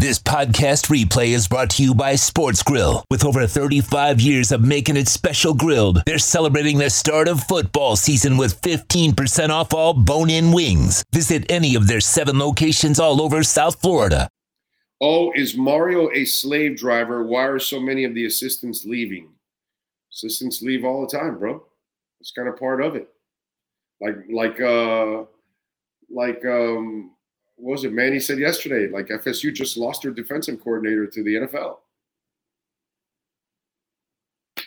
This podcast replay is brought to you by Sports Grill. With over 35 years of making it special grilled, they're celebrating the start of football season with 15% off all bone in wings. Visit any of their seven locations all over South Florida. Oh, is Mario a slave driver? Why are so many of the assistants leaving? Assistants leave all the time, bro. It's kind of part of it. Like, like, uh, like, um, what was it? Manny said yesterday, like FSU just lost their defensive coordinator to the NFL.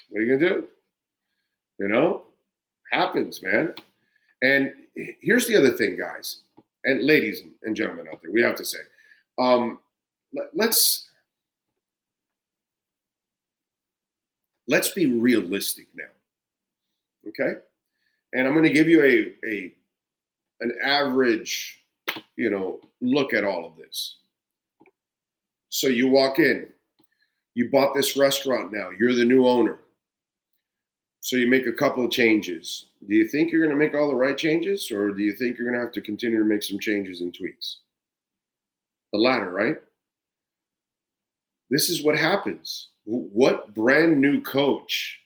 What are you gonna do? You know, happens, man. And here's the other thing, guys, and ladies and gentlemen out there, we have to say, um, let, us let's be realistic now, okay? And I'm going to give you a a an average you know, look at all of this. So you walk in, you bought this restaurant now, you're the new owner. So you make a couple of changes. Do you think you're going to make all the right changes, or do you think you're going to have to continue to make some changes and tweaks? The latter, right? This is what happens. What brand new coach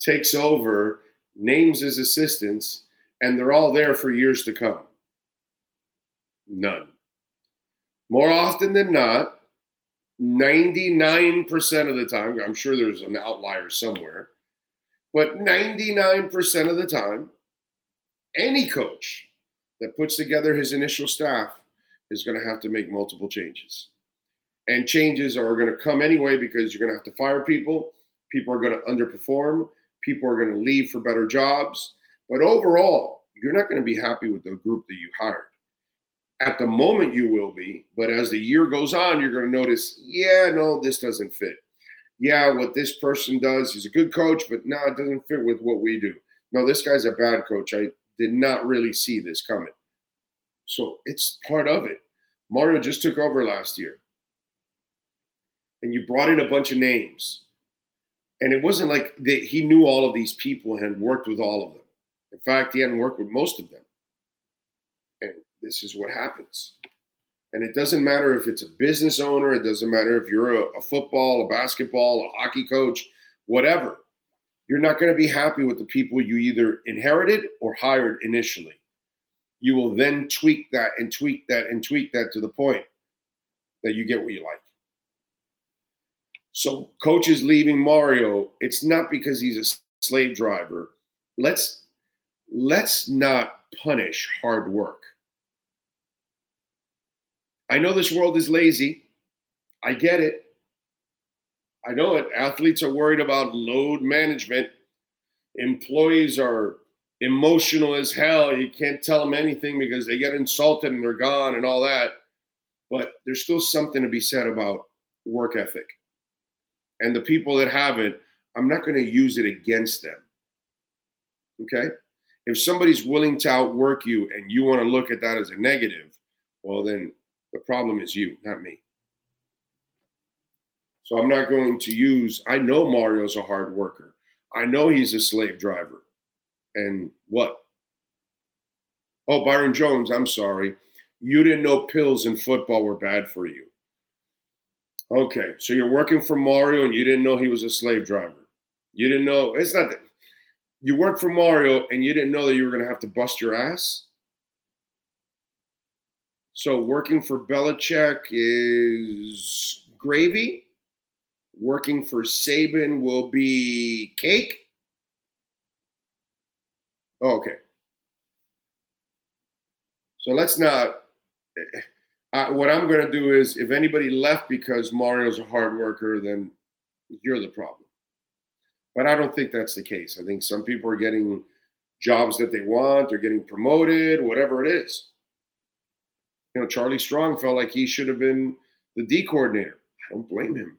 takes over, names his assistants, and they're all there for years to come? None. More often than not, 99% of the time, I'm sure there's an outlier somewhere, but 99% of the time, any coach that puts together his initial staff is going to have to make multiple changes. And changes are going to come anyway because you're going to have to fire people. People are going to underperform. People are going to leave for better jobs. But overall, you're not going to be happy with the group that you hired. At the moment, you will be, but as the year goes on, you're going to notice, yeah, no, this doesn't fit. Yeah, what this person does, he's a good coach, but no, it doesn't fit with what we do. No, this guy's a bad coach. I did not really see this coming. So it's part of it. Mario just took over last year. And you brought in a bunch of names. And it wasn't like that he knew all of these people and worked with all of them. In fact, he hadn't worked with most of them. And this is what happens. And it doesn't matter if it's a business owner, it doesn't matter if you're a, a football, a basketball, a hockey coach, whatever. You're not going to be happy with the people you either inherited or hired initially. You will then tweak that and tweak that and tweak that to the point that you get what you like. So, coaches leaving Mario, it's not because he's a slave driver. Let's let's not punish hard work. I know this world is lazy. I get it. I know it. Athletes are worried about load management. Employees are emotional as hell. You can't tell them anything because they get insulted and they're gone and all that. But there's still something to be said about work ethic. And the people that have it, I'm not going to use it against them. Okay? If somebody's willing to outwork you and you want to look at that as a negative, well, then the problem is you, not me. So I'm not going to use, I know Mario's a hard worker. I know he's a slave driver. And what? Oh, Byron Jones, I'm sorry. You didn't know pills in football were bad for you. Okay, so you're working for Mario and you didn't know he was a slave driver. You didn't know, it's not that. You work for Mario and you didn't know that you were going to have to bust your ass. So working for Belichick is gravy. Working for Saban will be cake. Oh, okay. So let's not. What I'm going to do is, if anybody left because Mario's a hard worker, then you're the problem. But I don't think that's the case. I think some people are getting jobs that they want, they're getting promoted, whatever it is you know, Charlie Strong felt like he should have been the D coordinator. I don't blame him.